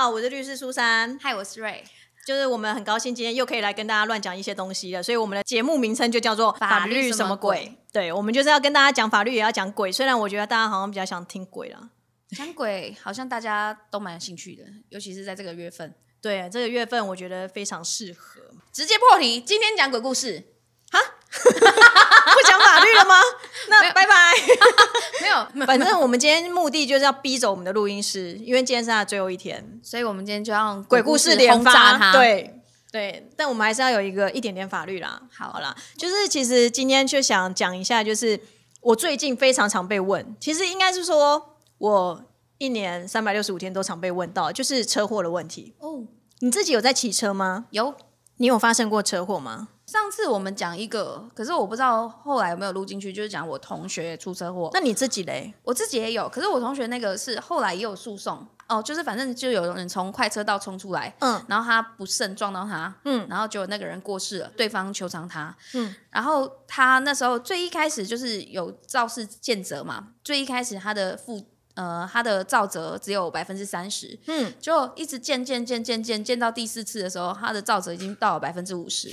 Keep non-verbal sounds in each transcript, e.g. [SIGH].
好，我是律师苏珊。嗨，我是瑞。就是我们很高兴今天又可以来跟大家乱讲一些东西了，所以我们的节目名称就叫做法律什么鬼对，我们就是要跟大家讲法律，也要讲鬼。虽然我觉得大家好像比较想听鬼啦。讲鬼好像大家都蛮有兴趣的，尤其是在这个月份。对，这个月份我觉得非常适合。直接破题，今天讲鬼故事。不讲法律了吗？那拜拜。[LAUGHS] 没有，反正我们今天目的就是要逼走我们的录音师，因为今天是他的最后一天，所以我们今天就要鬼故事连发。他。，对对，但我们还是要有一个一点点法律啦。好好啦，就是其实今天就想讲一下，就是我最近非常常被问，其实应该是说我一年三百六十五天都常被问到，就是车祸的问题。哦，你自己有在骑车吗？有。你有发生过车祸吗？上次我们讲一个，可是我不知道后来有没有录进去，就是讲我同学出车祸，那你自己嘞？我自己也有，可是我同学那个是后来也有诉讼。哦，就是反正就有人从快车道冲出来，嗯。然后他不慎撞到他，嗯。然后结果那个人过世了，对方求偿他，嗯，然后他那时候最一开始就是有肇事见责嘛，最一开始他的负呃他的造责只有百分之三十，嗯，就一直渐渐渐渐渐渐到第四次的时候，他的造责已经到了百分之五十，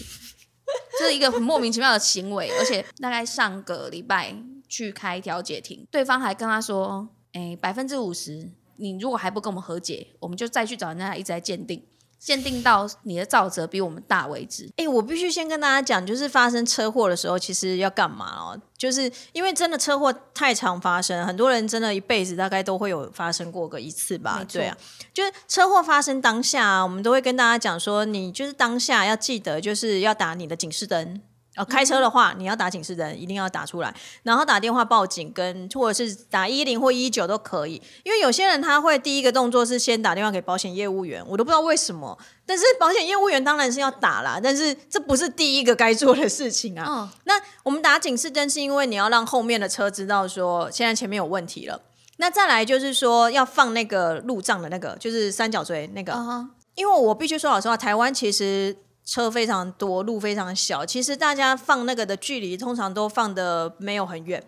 这是一个很莫名其妙的行为，[LAUGHS] 而且大概上个礼拜去开调解庭，对方还跟他说，哎，百分之五十，你如果还不跟我们和解，我们就再去找人家一直在鉴定，鉴定到你的造责比我们大为止。哎、我必须先跟大家讲，就是发生车祸的时候，其实要干嘛哦？就是因为真的车祸太常发生，很多人真的一辈子大概都会有发生过个一次吧对啊，就是车祸发生当下、啊，我们都会跟大家讲说，你就是当下要记得，就是要打你的警示灯。哦，开车的话，你要打警示灯，一定要打出来，然后打电话报警跟，或者是打一零或一九都可以。因为有些人他会第一个动作是先打电话给保险业务员，我都不知道为什么。但是保险业务员当然是要打啦，[LAUGHS] 但是这不是第一个该做的事情啊。嗯，那我们打警示灯是因为你要让后面的车知道说现在前面有问题了。那再来就是说要放那个路障的那个，就是三角锥那个，因为我必须说老实话，台湾其实车非常多，路非常小，其实大家放那个的距离通常都放的没有很远。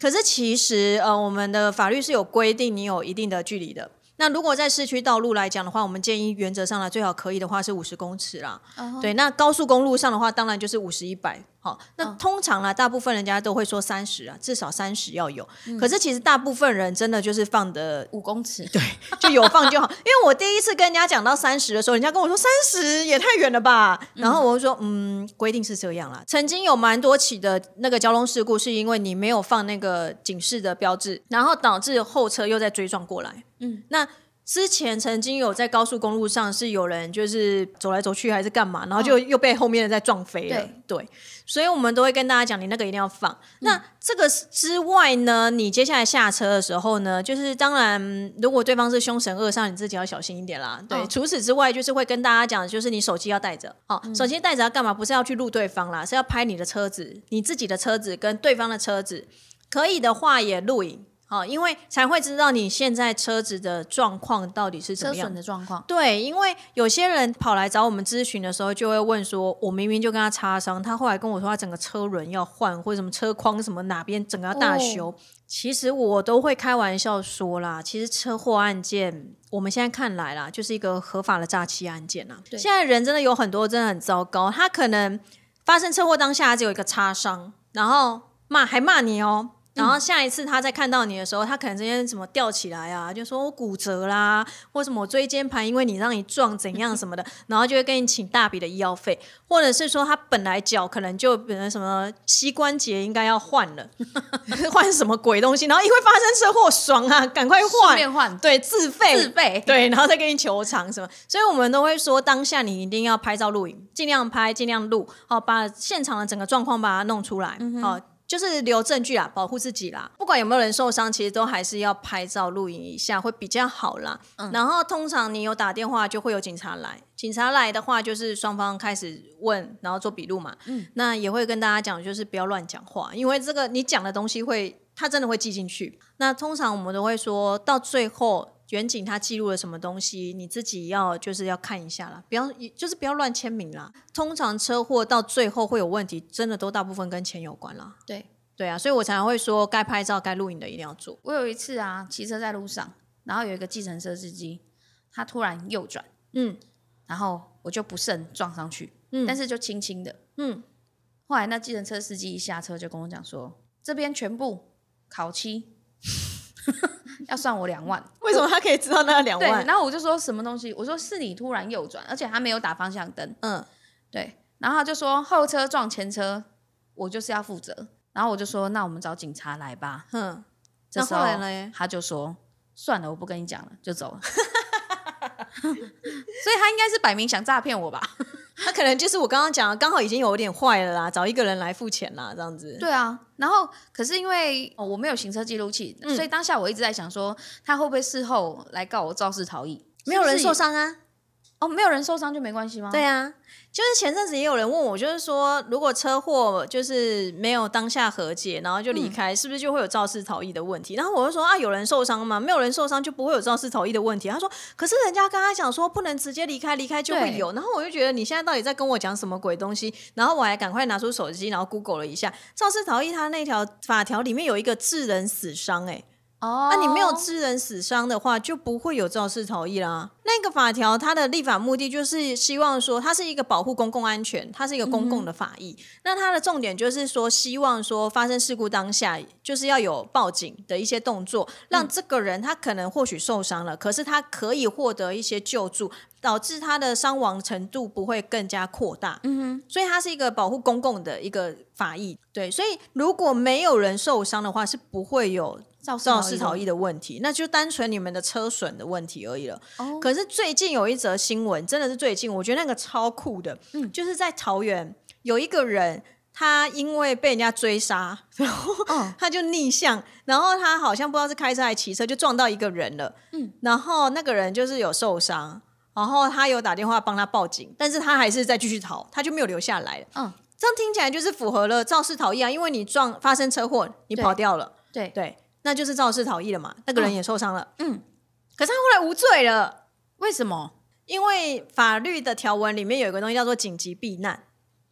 可是其实呃，我们的法律是有规定你有一定的距离的。那如果在市区道路来讲的话，我们建议原则上来最好可以的话是五十公尺啦。对，那高速公路上的话，当然就是五十一百。好，那嗯通常呢，大部分人家都会说三十啊，至少三十要有。嗯可是其实大部分人真的就是放的五公尺，对，就有放就好。[LAUGHS] 因为我第一次跟人家讲到三十的时候，人家跟我说三十也太远了吧，然后我就说嗯，规定是这样啦。曾经有蛮多起的那个交通事故，是因为你没有放那个警示的标志，然后导致后车又在追撞过来。嗯，那。之前曾经有在高速公路上是有人就是走来走去还是干嘛，然后就又被后面的在撞飞了。对，所以我们都会跟大家讲，你那个一定要放。那这个之外呢，你接下来下车的时候呢，就是当然，如果对方是凶神恶煞，你自己要小心一点啦。对，嗯除此之外，就是会跟大家讲，就是你手机要带着。好、手机带着要干嘛？不是要去录对方啦，是要拍你的车子，你自己的车子跟对方的车子。可以的话也录影。好，因为才会知道你现在车子的状况到底是怎么样损的状况。对，因为有些人跑来找我们咨询的时候，就会问说：“我明明就跟他擦伤，他后来跟我说他整个车轮要换，或者什么车框什么哪边整个要大修。其实我都会开玩笑说啦，其实车祸案件我们现在看来啦，就是一个合法的诈欺案件啦。对现在人真的有很多真的很糟糕，他可能发生车祸当下只有一个擦伤，然后骂还骂你哦。然后下一次他再看到你的时候，他可能今天怎么吊起来啊，就说我骨折啦，或什么我椎间盘因为你让你撞怎样什么的，[LAUGHS] 然后就会跟你请大笔的医药费，或者是说他本来脚可能就可能什么膝关节应该要换了，[LAUGHS] 换什么鬼东西，然后因为发生车祸，爽啊，赶快换。对，自费。自费，对，然后再跟你求偿什么，所以我们都会说，当下你一定要拍照录影，尽量拍，尽量录，好，把现场的整个状况把它弄出来，好。就是留证据啦，保护自己啦。不管有没有人受伤，其实都还是要拍照录影一下，会比较好啦。然后通常你有打电话，就会有警察来。警察来的话，就是双方开始问，然后做笔录嘛。嗯，那也会跟大家讲，就是不要乱讲话，因为这个你讲的东西会，他真的会记进去。那通常我们都会说到最后。远景他记录了什么东西，你自己要就是要看一下啦，不要就是不要乱签名啦。通常车祸到最后会有问题，真的都大部分跟钱有关啦。对，对啊，所以我才会说该拍照、该录影的一定要做。我有一次啊，骑车在路上，然后有一个计程车司机，他突然右转，嗯然后我就不慎撞上去，嗯但是就轻轻的。嗯，后来那计程车司机一下车就跟我讲说，这边全部烤漆，要算我两万。[LAUGHS] 为什么他可以知道那两对，万？然后我就说什么东西？我说是你突然右转，而且他没有打方向灯。嗯，对，然后他就说后车撞前车，我就是要负责。然后我就说那我们找警察来吧。哼，那这时候后他就说算了，我不跟你讲了，就走了。[LAUGHS] 所以他应该是摆明想诈骗我吧？[LAUGHS] 他可能就是我刚刚讲的，刚好已经有点坏了啦，找一个人来付钱啦，这样子。对啊，然后可是因为、哦、我没有行车记录器，嗯所以当下我一直在想说，他会不会事后来告我肇事逃逸？没有人受伤啊。哦，没有人受伤就没关系吗？对啊，就是前阵子也有人问我，就是说，如果车祸就是没有当下和解，然后就离开，是不是就会有肇事逃逸的问题？然后我就说啊，有人受伤吗？没有人受伤就不会有肇事逃逸的问题。他说，可是人家跟他讲说不能直接离开，离开就会有。然后我就觉得你现在到底在跟我讲什么鬼东西？然后我还赶快拿出手机，然后 Google 了一下，肇事逃逸他那条法条里面有一个致人死伤、欸，哦，那、你没有致人死伤的话，就不会有肇事逃逸啦。那个法条它的立法目的就是希望说，它是一个保护公共安全，它是一个公共的法益。那它的重点就是说，希望说发生事故当下，就是要有报警的一些动作，让这个人他可能或许受伤了，可是他可以获得一些救助，导致他的伤亡程度不会更加扩大。嗯哼，所以它是一个保护公共的一个法益。对，所以如果没有人受伤的话，是不会有肇事逃逸逸的问题，那就单纯你们的车损的问题而已了。哦可是最近有一则新闻，真的是最近，我觉得那个超酷的，嗯就是在桃园有一个人，他因为被人家追杀，然后嗯他就逆向，然后他好像不知道是开车还是骑车，就撞到一个人了。嗯，然后那个人就是有受伤，然后他有打电话帮他报警，但是他还是在继续逃，他就没有留下来了。嗯，这样听起来就是符合了肇事逃逸啊，因为你撞发生车祸，你跑掉了。对对，那就是肇事逃逸了嘛，那个人嗯也受伤了，嗯，可是他后来无罪了，为什么？因为法律的条文里面有一个东西叫做紧急避难。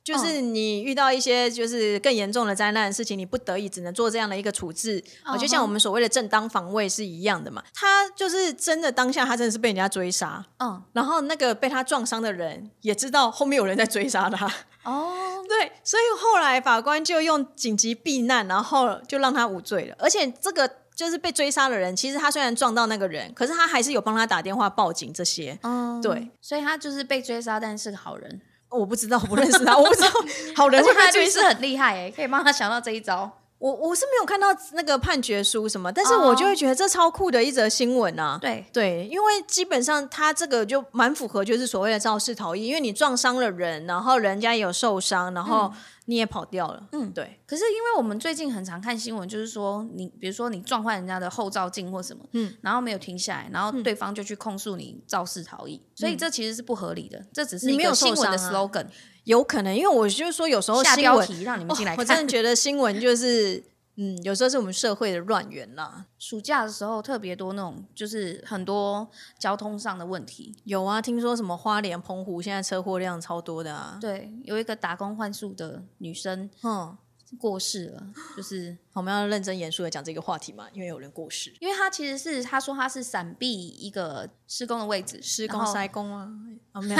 就是你遇到一些就是更严重的灾难的事情，你不得已只能做这样的一个处置，嗯哦就像我们所谓的正当防卫是一样的嘛。他就是真的当下他真的是被人家追杀，嗯，然后那个被他撞伤的人也知道后面有人在追杀他，哦，[LAUGHS] 对，所以后来法官就用紧急避难，然后就让他无罪了。而且这个就是被追杀的人，其实他虽然撞到那个人，可是他还是有帮他打电话报警这些。嗯，对，所以他就是被追杀，但是是个好人，我不知道，我不认识他，我不知道 [LAUGHS] 好人会不会追杀。他的律师很厉害哎，可以帮他想到这一招。我我是没有看到那个判决书什么，但是我就会觉得这超酷的一则新闻啊。对，对，因为基本上他这个就蛮符合，就是所谓的肇事逃逸，因为你撞伤了人，然后人家也有受伤，然后你也跑掉了。嗯。对，可是因为我们最近很常看新闻，就是说你比如说你撞坏人家的后照镜或什么，嗯。然后没有停下来，然后对方就去控诉你肇事逃逸，所以这其实是不合理的，这只是一你没有受个新闻的 slogan，有可能，因为我就是说有时候下新闻，标题让你们进来哦我真。的觉得新闻就是，[LAUGHS] 嗯，有时候是我们社会的乱源啦。暑假的时候特别多那种，就是很多交通上的问题。有啊，听说什么花莲、澎湖现在车祸量超多的啊。对，有一个打工换宿的女生嗯，过世了，就是我们要认真严肃的讲这个话题嘛，因为有人过世，因为她其实是她说她是闪避一个施工的位置，施工塞工啊，啊没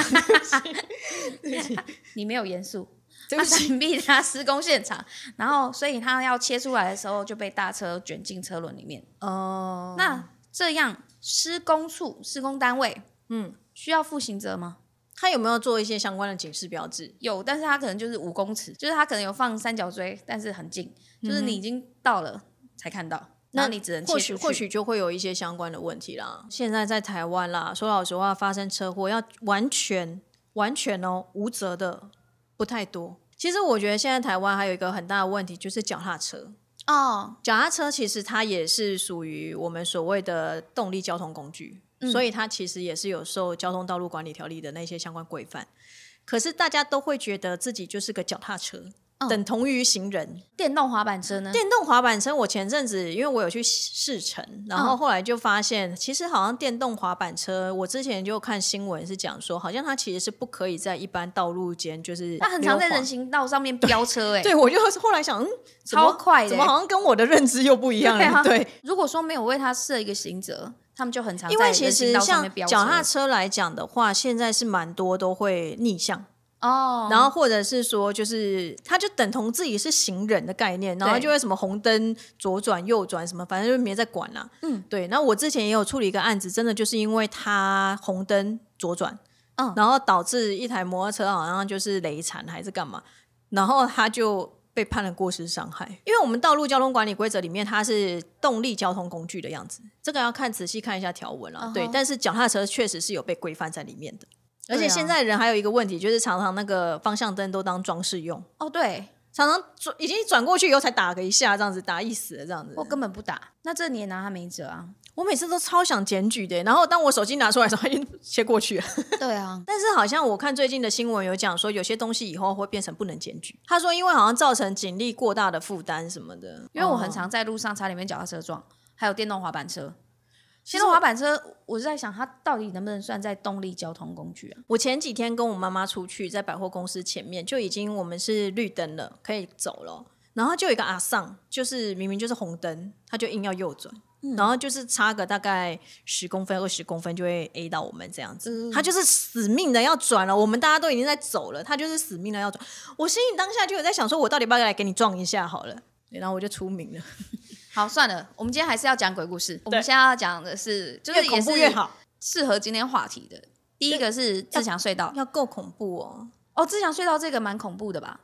有，[LAUGHS] 你没有严肃，[LAUGHS] 对不起，他闪避他施工现场，然后所以他要切出来的时候就被大车卷进车轮里面。哦，那这样施工处、施工单位嗯，需要负刑责吗？他有没有做一些相关的警示标志？有，但是他可能就是五公尺，就是他可能有放三角锥，但是很近，就是你已经到了才看到，那你只能或许。或许就会有一些相关的问题啦。现在在台湾啦，说老实话，发生车祸要完全完全哦无责的不太多。其实我觉得现在台湾还有一个很大的问题，就是脚踏车。哦，脚踏车其实它也是属于我们所谓的动力交通工具，所以它其实也是有受交通道路管理条例的那些相关规范。可是大家都会觉得自己就是个脚踏车，嗯等同于行人。电动滑板车呢？电动滑板车，我前阵子因为我有去试乘，然后嗯后来就发现，其实好像电动滑板车，我之前就看新闻是讲说，好像它其实是不可以在一般道路间就是它很常在人行道上面飙车、哎，[LAUGHS] 对，我就后来想，嗯，超快的怎么好像跟我的认知又不一样了？对啊对，如果说没有为它设一个刑责，他们就很常因为其实像脚踏车。车来讲的话，现在是蛮多都会逆向，哦，然后或者是说，就是他就等同自己是行人的概念，然后就会什么红灯左转右转什么，反正就没在管啦、嗯，对。那我之前也有处理一个案子，真的就是因为他红灯左转，嗯然后导致一台摩托车好像就是雷残还是干嘛，然后他就。被判了过失伤害，因为我们道路交通管理规则里面它是动力交通工具的样子，这个要看仔细看一下条文了。对，但是脚踏车确实是有被规范在里面的。而且现在人还有一个问题，就是常常那个方向灯都当装饰用，哦，对常常转已经转过去以后才打个一下，这样子打一死了这样子。我根本不打，那这你也拿他没辙啊。我每次都超想检举的，然后当我手机拿出来的时候，它已经切过去了。[LAUGHS] 对啊，但是好像我看最近的新闻有讲说，有些东西以后会变成不能检举。他说，因为好像造成警力过大的负担什么的。因为我很哦常在路上差点被脚踏车撞，还有电动滑板车。电其实滑板车，我是在想，它到底能不能算在动力交通工具啊？我前几天跟我妈妈出去，在百货公司前面就已经我们是绿灯了，可以走了。然后就有一个阿尚，就是明明就是红灯，他就硬要右转，然后就是差个大概十公分、二十公分就会 A 到我们这样子。嗯他就是死命的要转了，我们大家都已经在走了，他就是死命的要转。我心里当下就有在想，说我到底要不要来给你撞一下好了？然后我就出名了，好，算了，我们今天还是要讲鬼故事。我们现在要讲的是，就是恐也是适合今天话题的。第一个是自强隧道，要够恐怖哦。哦，自强隧道这个蛮恐怖的吧？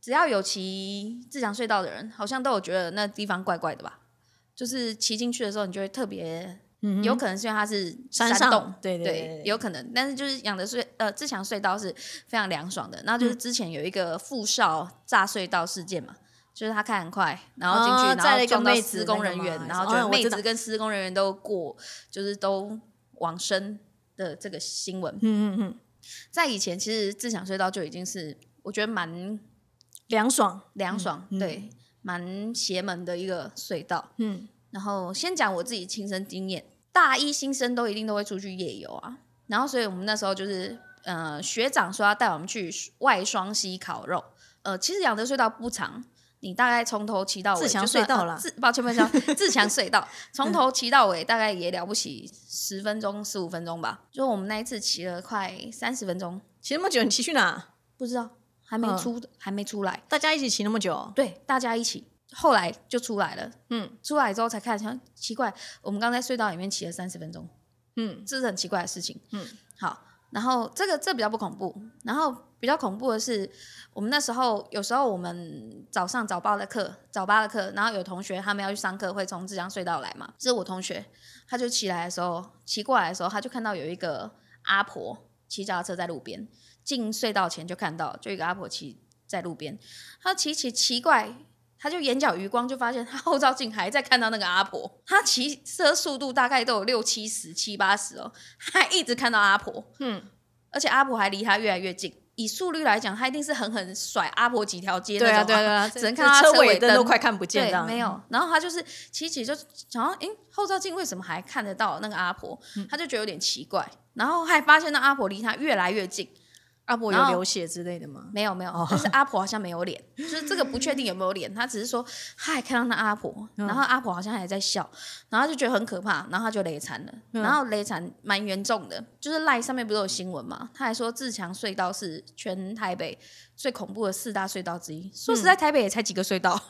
只要有骑自强隧道的人，好像都有觉得那地方怪怪的吧？就是骑进去的时候，你就会特别，有可能是因为它是山上洞，对对对对对有可能。但是就是养的隧呃自强隧道是非常凉爽的。然后就是之前有一个富少炸隧道事件嘛。就是他开很快，然后进去，然后撞到施工人员，然后就妹子跟施工人员都过，就是都往生的这个新闻。嗯嗯嗯，在以前，其实自强隧道就已经是我觉得蛮凉爽。凉爽，嗯对，蛮邪门的一个隧道。嗯，然后先讲我自己亲身经验，大一新生都一定都会出去夜游啊。然后所以我们那时候就是，呃，学长说要带我们去外双溪烤肉。呃，其实养德隧道不长，你大概从头骑到尾，自强就算隧道啦呃自抱歉抱歉，自强隧道 [LAUGHS] 从头骑到尾大概也了不起十分钟十五分钟吧。就我们那一次骑了快三十分钟，骑那么久，你骑去哪？不知道还没嗯出、还没出来。大家一起骑那么久？对，大家一起，后来就出来了。嗯出来之后才看，想奇怪，我们刚在隧道里面骑了三十分钟，嗯这是很奇怪的事情。嗯，好，然后这个这比较不恐怖，然后比较恐怖的是，我们那时候有时候我们早上早八的课，早八的课，然后有同学他们要去上课，会从浙江隧道来嘛。这是我同学，他就起来的时候，骑过来的时候，他就看到有一个阿婆骑脚踏车在路边，进隧道前就看到，就一个阿婆骑在路边，他骑骑奇怪。他就眼角余光就发现，他后照镜还在看到那个阿婆，他骑车速度大概都有六七十、七八十哦，还一直看到阿婆，嗯，而且阿婆还离他越来越近。以速率来讲，他一定是狠狠甩阿婆几条街那种、对啊对啊对啊，[LAUGHS] 只能看到他车尾灯尾都快看不见，这对，样没有。然后他就是骑骑就想要，诶，后照镜为什么还看得到那个阿婆？嗯他就觉得有点奇怪，然后还发现那阿婆离他越来越近。阿婆有流血之类的吗？没有没有，哦。就是阿婆好像没有脸，[LAUGHS] 就是这个不确定有没有脸，他只是说他还看到那阿婆，嗯。然后阿婆好像还在笑，然后他就觉得很可怕，然后他就雷残了，嗯。然后雷残蛮严重的，就是赖上面不是有新闻嘛，他还说自强隧道是全台北最恐怖的四大隧道之一，说实嗯在台北也才几个隧道。[LAUGHS]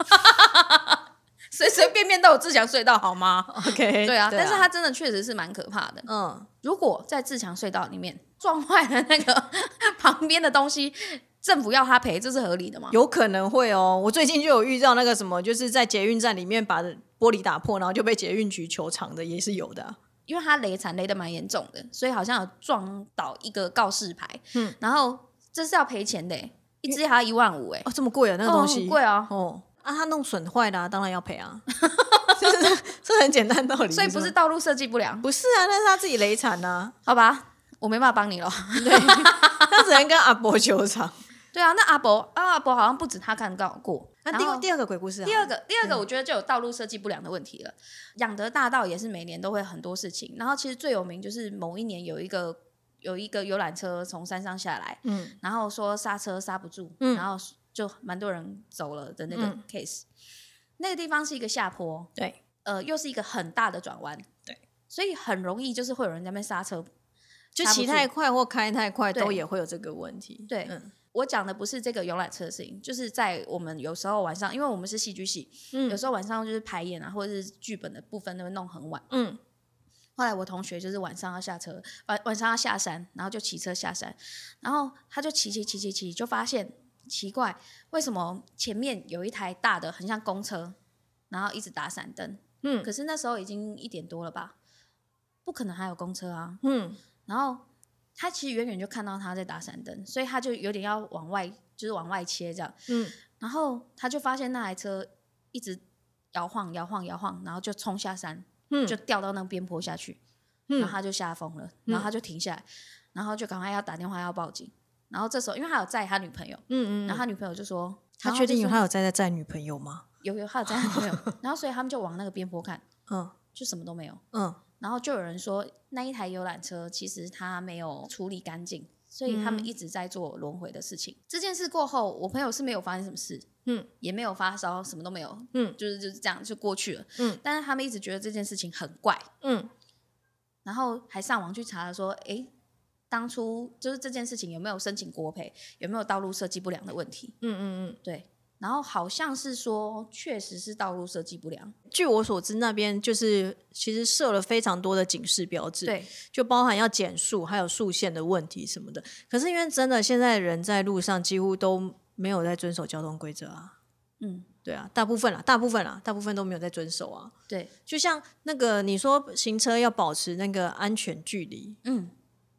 随随便便都有自强隧道，好吗？[LAUGHS] OK，对啊，但是它真的确实是蛮可怕的。嗯，如果在自强隧道里面撞坏了那个 [LAUGHS] 旁边的东西，政府要他赔，这是合理的吗？有可能会哦。我最近就有遇到那个什么，就是在捷运站里面把玻璃打破，然后就被捷运局求偿的，也是有的啊。因为他雷惨雷的蛮严重的，所以好像有撞倒一个告示牌，嗯然后这是要赔钱的欸，一只还要一万五哎，哦，这么贵啊，那个东西、很贵啊，哦。啊，他弄损坏的、啊，当然要赔啊，[LAUGHS] 这是这很简单道理。所以不是道路设计不良，不是啊，那是他自己雷惨呐、好吧，我没办法帮你了。对，他只能跟阿伯求偿。[LAUGHS] 对啊，那阿伯啊阿伯好像不止他看到过。那第二第二个鬼故事啊，第二个，第二个，我觉得就有道路设计不良的问题了。养德大道也是每年都会很多事情，然后其实最有名就是某一年有一个有一个游览车从山上下来，嗯然后说刹车刹不住，嗯然后就蛮多人走了的那个嗯 case。那个地方是一个下坡，对，呃，又是一个很大的转弯，对，所以很容易就是会有人在那边刹车。就骑太快或开太快都也会有这个问题。对嗯我讲的不是这个游览车的事情，就是在我们有时候晚上，因为我们是戏剧系，有嗯时候晚上就是排演啊，或者是剧本的部分都会弄很晚。嗯后来我同学就是晚上要下车，晚晚上要下山，然后就骑车下山，然后他就骑骑骑骑骑，就发现奇怪，为什么前面有一台大的很像公车，然后一直打闪灯，嗯可是那时候已经一点多了吧，不可能还有公车啊。嗯然后他其实远远就看到他在打闪灯，所以他就有点要往外，就是往外切这样。嗯然后他就发现那台车一直摇晃摇晃摇晃，然后就冲下山，嗯就掉到那个边坡下去，嗯然后他就吓疯了，然后他就停下来，然后就赶快要打电话要报警。然后这时候，因为他有载他女朋友，嗯嗯，然后他女朋友就说：“他确定有他有在在载女朋友吗？有有他有载他女朋友。[LAUGHS] ”然后所以他们就往那个边坡看，嗯就什么都没有。嗯然后就有人说，那一台游览车其实它没有处理干净，所以他们嗯一直在做轮回的事情。这件事过后，我朋友是没有发生什么事，嗯也没有发烧，什么都没有，嗯就是就是这样就过去了。嗯但是他们一直觉得这件事情很怪，嗯然后还上网去查了说，诶，当初就是这件事情有没有申请国赔，有没有道路设计不良的问题？嗯嗯嗯。对，然后好像是说确实是道路设计不良，据我所知，那边就是其实设了非常多的警示标志，，对，就包含要减速，还有速线的问题什么的。可是因为真的现在人在路上几乎都没有在遵守交通规则啊，嗯，对啊，大部分啦，大部分啦，大部分都没有在遵守啊。对，就像那个你说行车要保持那个安全距离，嗯，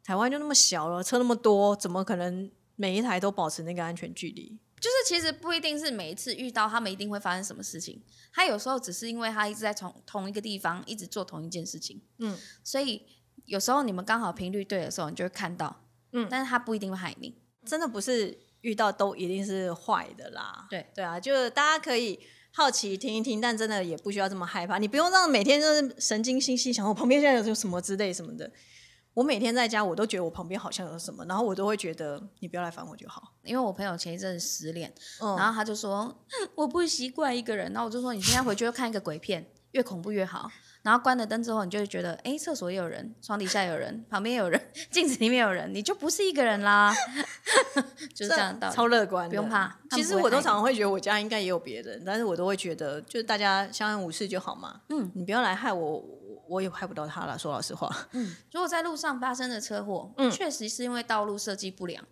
台湾就那么小了，车那么多，怎么可能每一台都保持那个安全距离？就是其实不一定是每一次遇到他们一定会发生什么事情，他有时候只是因为他一直在从同一个地方一直做同一件事情，嗯所以有时候你们刚好频率对的时候，你就会看到，嗯但是他不一定会害你，真的不是遇到都一定是坏的啦。对对啊，就是大家可以好奇听一听，但真的也不需要这么害怕。你不用让每天就是神经兮兮想我旁边现在有什么之类什么的。我每天在家，我都觉得我旁边好像有什么，然后我都会觉得你不要来烦我就好。因为我朋友前一阵失恋，嗯，然后他就说我不习惯一个人，然后我就说你现在回去就看一个鬼片，越恐怖越好。然后关了灯之后，你就会觉得，哎，厕所也有人，床底下有人，旁边有人，镜子里面有人，你就不是一个人啦。[LAUGHS] 就是这样。超乐观，不用怕其实我都常常会觉得我家应该也有别人，但是我都会觉得就是大家相安无事就好嘛。嗯，你不要来害我，我我也害不到他了。说老实话，嗯 [LAUGHS] 如果在路上发生的车祸，嗯确实是因为道路设计不良，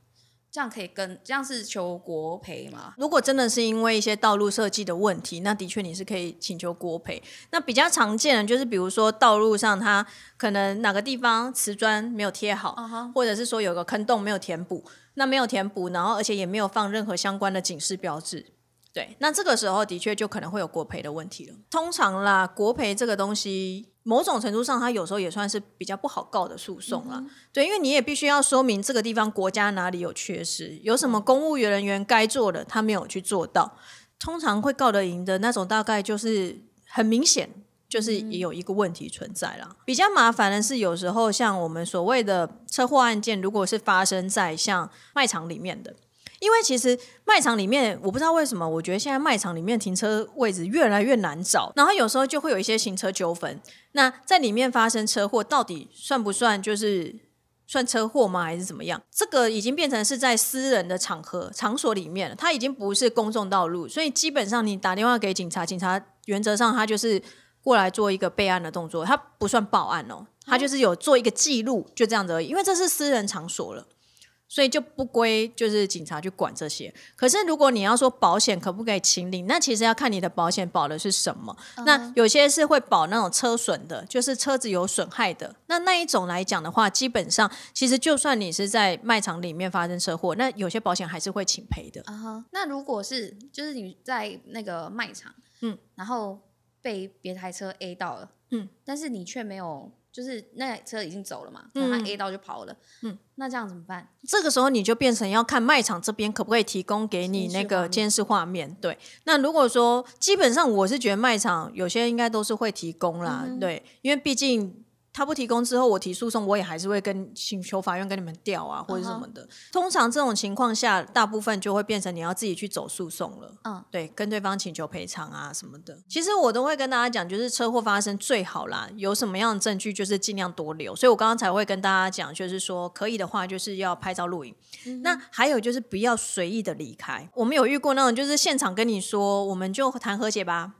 这样可以跟这样是求国赔吗？如果真的是因为一些道路设计的问题，那的确你是可以请求国赔。那比较常见的就是，比如说道路上它可能哪个地方瓷砖没有贴好，或者是说有个坑洞没有填补，那没有填补，然后而且也没有放任何相关的警示标志。对，那这个时候的确就可能会有国赔的问题了。通常啦，国赔这个东西，某种程度上它有时候也算是比较不好告的诉讼啦。对，因为你也必须要说明这个地方国家哪里有缺失，有什么公务员人员该做的他没有去做到，通常会告得赢的那种，大概就是很明显。就是也有一个问题存在啦。比较麻烦的是，有时候像我们所谓的车祸案件，如果是发生在像卖场里面的，因为其实卖场里面，我不知道为什么，我觉得现在卖场里面停车位置越来越难找，然后有时候就会有一些行车纠纷。那在里面发生车祸，到底算不算就是算车祸吗？还是怎么样？这个已经变成是在私人的场合场所里面了，它已经不是公众道路，所以基本上你打电话给警察，警察原则上他就是过来做一个备案的动作，他不算报案哦，他就是有做一个记录，就这样子而已，因为这是私人场所了。所以就不归就是警察去管这些。可是如果你要说保险可不可以清零，那其实要看你的保险保的是什么。那有些是会保那种车损的，就是车子有损害的。那那一种来讲的话，基本上其实就算你是在卖场里面发生车祸，那有些保险还是会请赔的。啊哈，那如果是就是你在那个卖场，嗯，然后被别台车 A 到了，嗯，但是你却没有就是那台车已经走了嘛，可能他 A 到就跑了，嗯，那这样怎么办？这个时候你就变成要看卖场这边可不可以提供给你那个监监视画面。对，那如果说基本上我是觉得卖场有些应该都是会提供啦，对，因为毕竟。他不提供之后，我提诉讼，我也还是会跟请求法院跟你们调啊，或者什么的。通常这种情况下，大部分就会变成你要自己去走诉讼了。嗯，对，跟对方请求赔偿啊什么的。其实我都会跟大家讲，就是车祸发生最好啦，有什么样的证据就是尽量多留。所以我刚刚才会跟大家讲，就是说可以的话，就是要拍照录影。那还有就是不要随意的离开。我们有遇过那种，就是现场跟你说，我们就谈和解吧。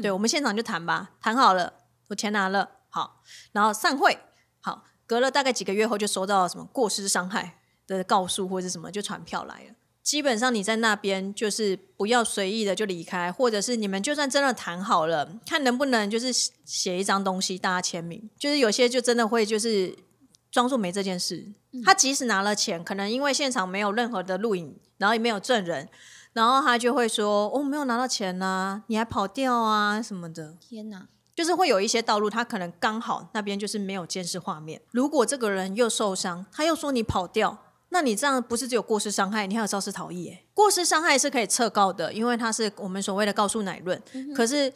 对，我们现场就谈吧，谈好了，我钱拿了。好，然后散会。好，隔了大概几个月后，就收到什么过失伤害的告诉或者什么，就传票来了。基本上你在那边就是不要随意的就离开，或者是你们就算真的谈好了，看能不能就是写一张东西，大家签名。就是有些就真的会就是装作没这件事。他即使拿了钱，可能因为现场没有任何的录影，然后也没有证人，然后他就会说：“哦，没有拿到钱呐，你还跑掉啊什么的。”天哪！就是会有一些道路，他可能刚好那边就是没有监视画面。如果这个人又受伤，他又说你跑掉，那你这样不是只有过失伤害，你还有肇事逃逸？哎，过失伤害是可以撤告的，因为它是我们所谓的告诉乃论。可是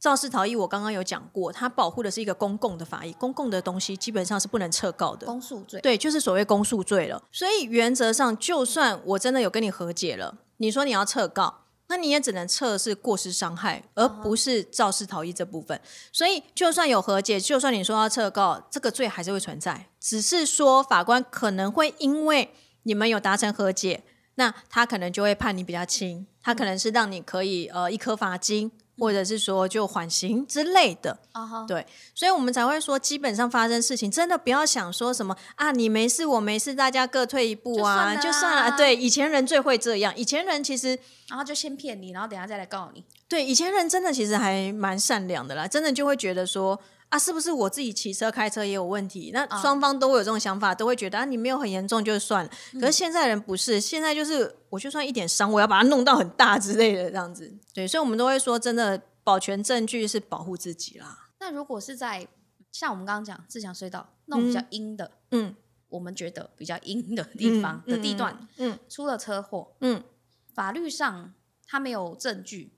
肇事逃逸，我刚刚有讲过，它保护的是一个公共的法益，公共的东西基本上是不能撤告的。公诉罪，对，就是所谓公诉罪了。所以原则上，就算我真的有跟你和解了，你说你要撤告。那你也只能测试过失伤害，而不是肇事逃逸这部分。所以，就算有和解，就算你说要撤告，这个罪还是会存在。只是说，法官可能会因为你们有达成和解，那他可能就会判你比较轻，他可能是让你可以呃一颗罚金。或者是说就缓刑之类的，对，所以我们才会说，基本上发生事情，真的不要想说什么啊，你没事，我没事，大家各退一步啊，就算了。对，以前人最会这样，以前人其实，然后就先骗你，然后等下再来告你。对，以前人真的其实还蛮善良的啦，真的就会觉得说。啊，是不是我自己骑车开车也有问题？那双方都会有这种想法，都会觉得啊，你没有很严重就算了。可是现在人不是，现在就是我就算一点伤，我要把它弄到很大之类的这样子。对，所以我们都会说，真的保全证据是保护自己啦。那如果是在像我们刚刚讲自强隧道那种比较阴的，嗯，我们觉得比较阴的地方的地段，嗯，出了车祸，嗯，法律上他没有证据，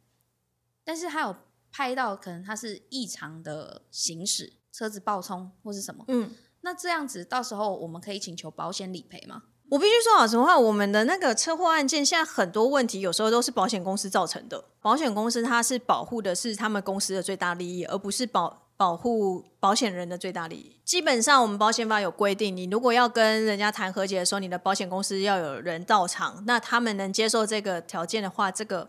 但是他有。拍到可能它是异常的行驶，车子爆冲或是什么，嗯，那这样子到时候我们可以请求保险理赔吗？我必须说老实话，我们的那个车祸案件现在很多问题，有时候都是保险公司造成的。保险公司它是保护的是他们公司的最大利益，而不是保保护保险人的最大利益。基本上我们保险法有规定，你如果要跟人家谈和解的时候，你的保险公司要有人到场，那他们能接受这个条件的话，这个。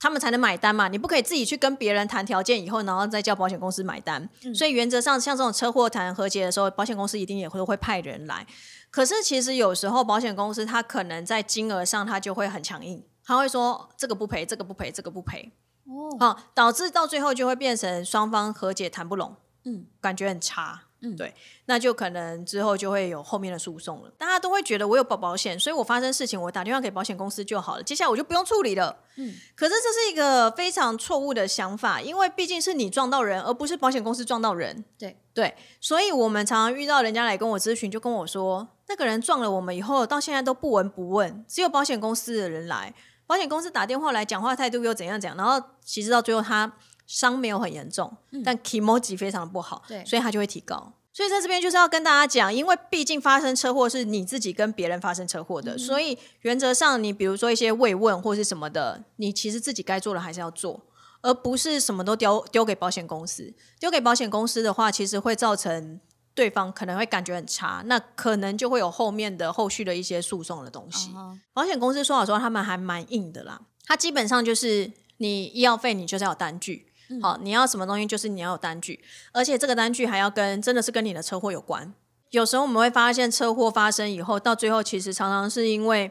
他们才能买单嘛，你不可以自己去跟别人谈条件以后，然后再叫保险公司买单。所以原则上，像这种车祸谈和解的时候，保险公司一定也会会派人来。可是其实有时候保险公司他可能在金额上他就会很强硬，他会说这个不赔，这个不赔，这个不赔。哦，好，导致到最后就会变成双方和解谈不拢，嗯，感觉很差。嗯，对，那就可能之后就会有后面的诉讼了。大家都会觉得我有保保险，所以我发生事情我打电话给保险公司就好了，接下来我就不用处理了。嗯，可是这是一个非常错误的想法，因为毕竟是你撞到人，而不是保险公司撞到人。对对，所以我们常常遇到人家来跟我咨询，就跟我说，那个人撞了我们以后，到现在都不闻不问，只有保险公司的人来，保险公司打电话来讲话态度又怎样怎样，然后其实到最后他。伤没有很严重，但 emoji 非常的不好，对，所以他就会提高。所以在这边就是要跟大家讲，因为毕竟发生车祸是你自己跟别人发生车祸的，所以原则上你比如说一些慰问或是什么的，你其实自己该做的还是要做，而不是什么都丢丢给保险公司。丢给保险公司的话，其实会造成对方可能会感觉很差，那可能就会有后面的后续的一些诉讼的东西。保险公司说老实话，他们还蛮硬的啦，他基本上就是你医药费，你就是要单据。好，你要什么东西，就是你要有单据，而且这个单据还要跟真的是跟你的车祸有关。有时候我们会发现，车祸发生以后，到最后其实常常是因为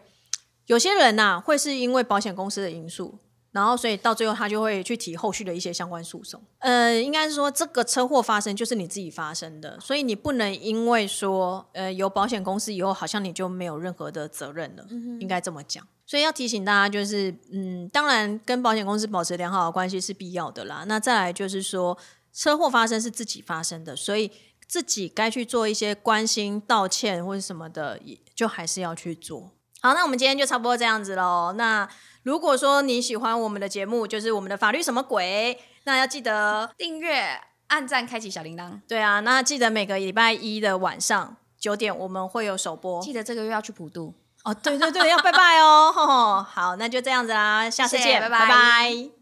有些人呐，会是因为保险公司的因素，然后所以到最后他就会去提后续的一些相关诉讼。呃，应该是说这个车祸发生就是你自己发生的，所以你不能因为说呃有保险公司以后，好像你就没有任何的责任了，应该这么讲。所以要提醒大家，就是嗯，当然跟保险公司保持良好的关系是必要的啦。那再来就是说，车祸发生是自己发生的，所以自己该去做一些关心、道歉或者什么的，也就还是要去做。好，那我们今天就差不多这样子喽。那如果说你喜欢我们的节目，就是我们的法律什么鬼，那要记得 [LAUGHS] 订阅、按赞、开启小铃铛。对啊，那记得每个礼拜一的晚上九点我们会有首播。记得这个月要去普渡哦，对对对，要拜拜哦。吼 [LAUGHS] 吼好，那就这样子啦，下次见，谢谢拜拜拜拜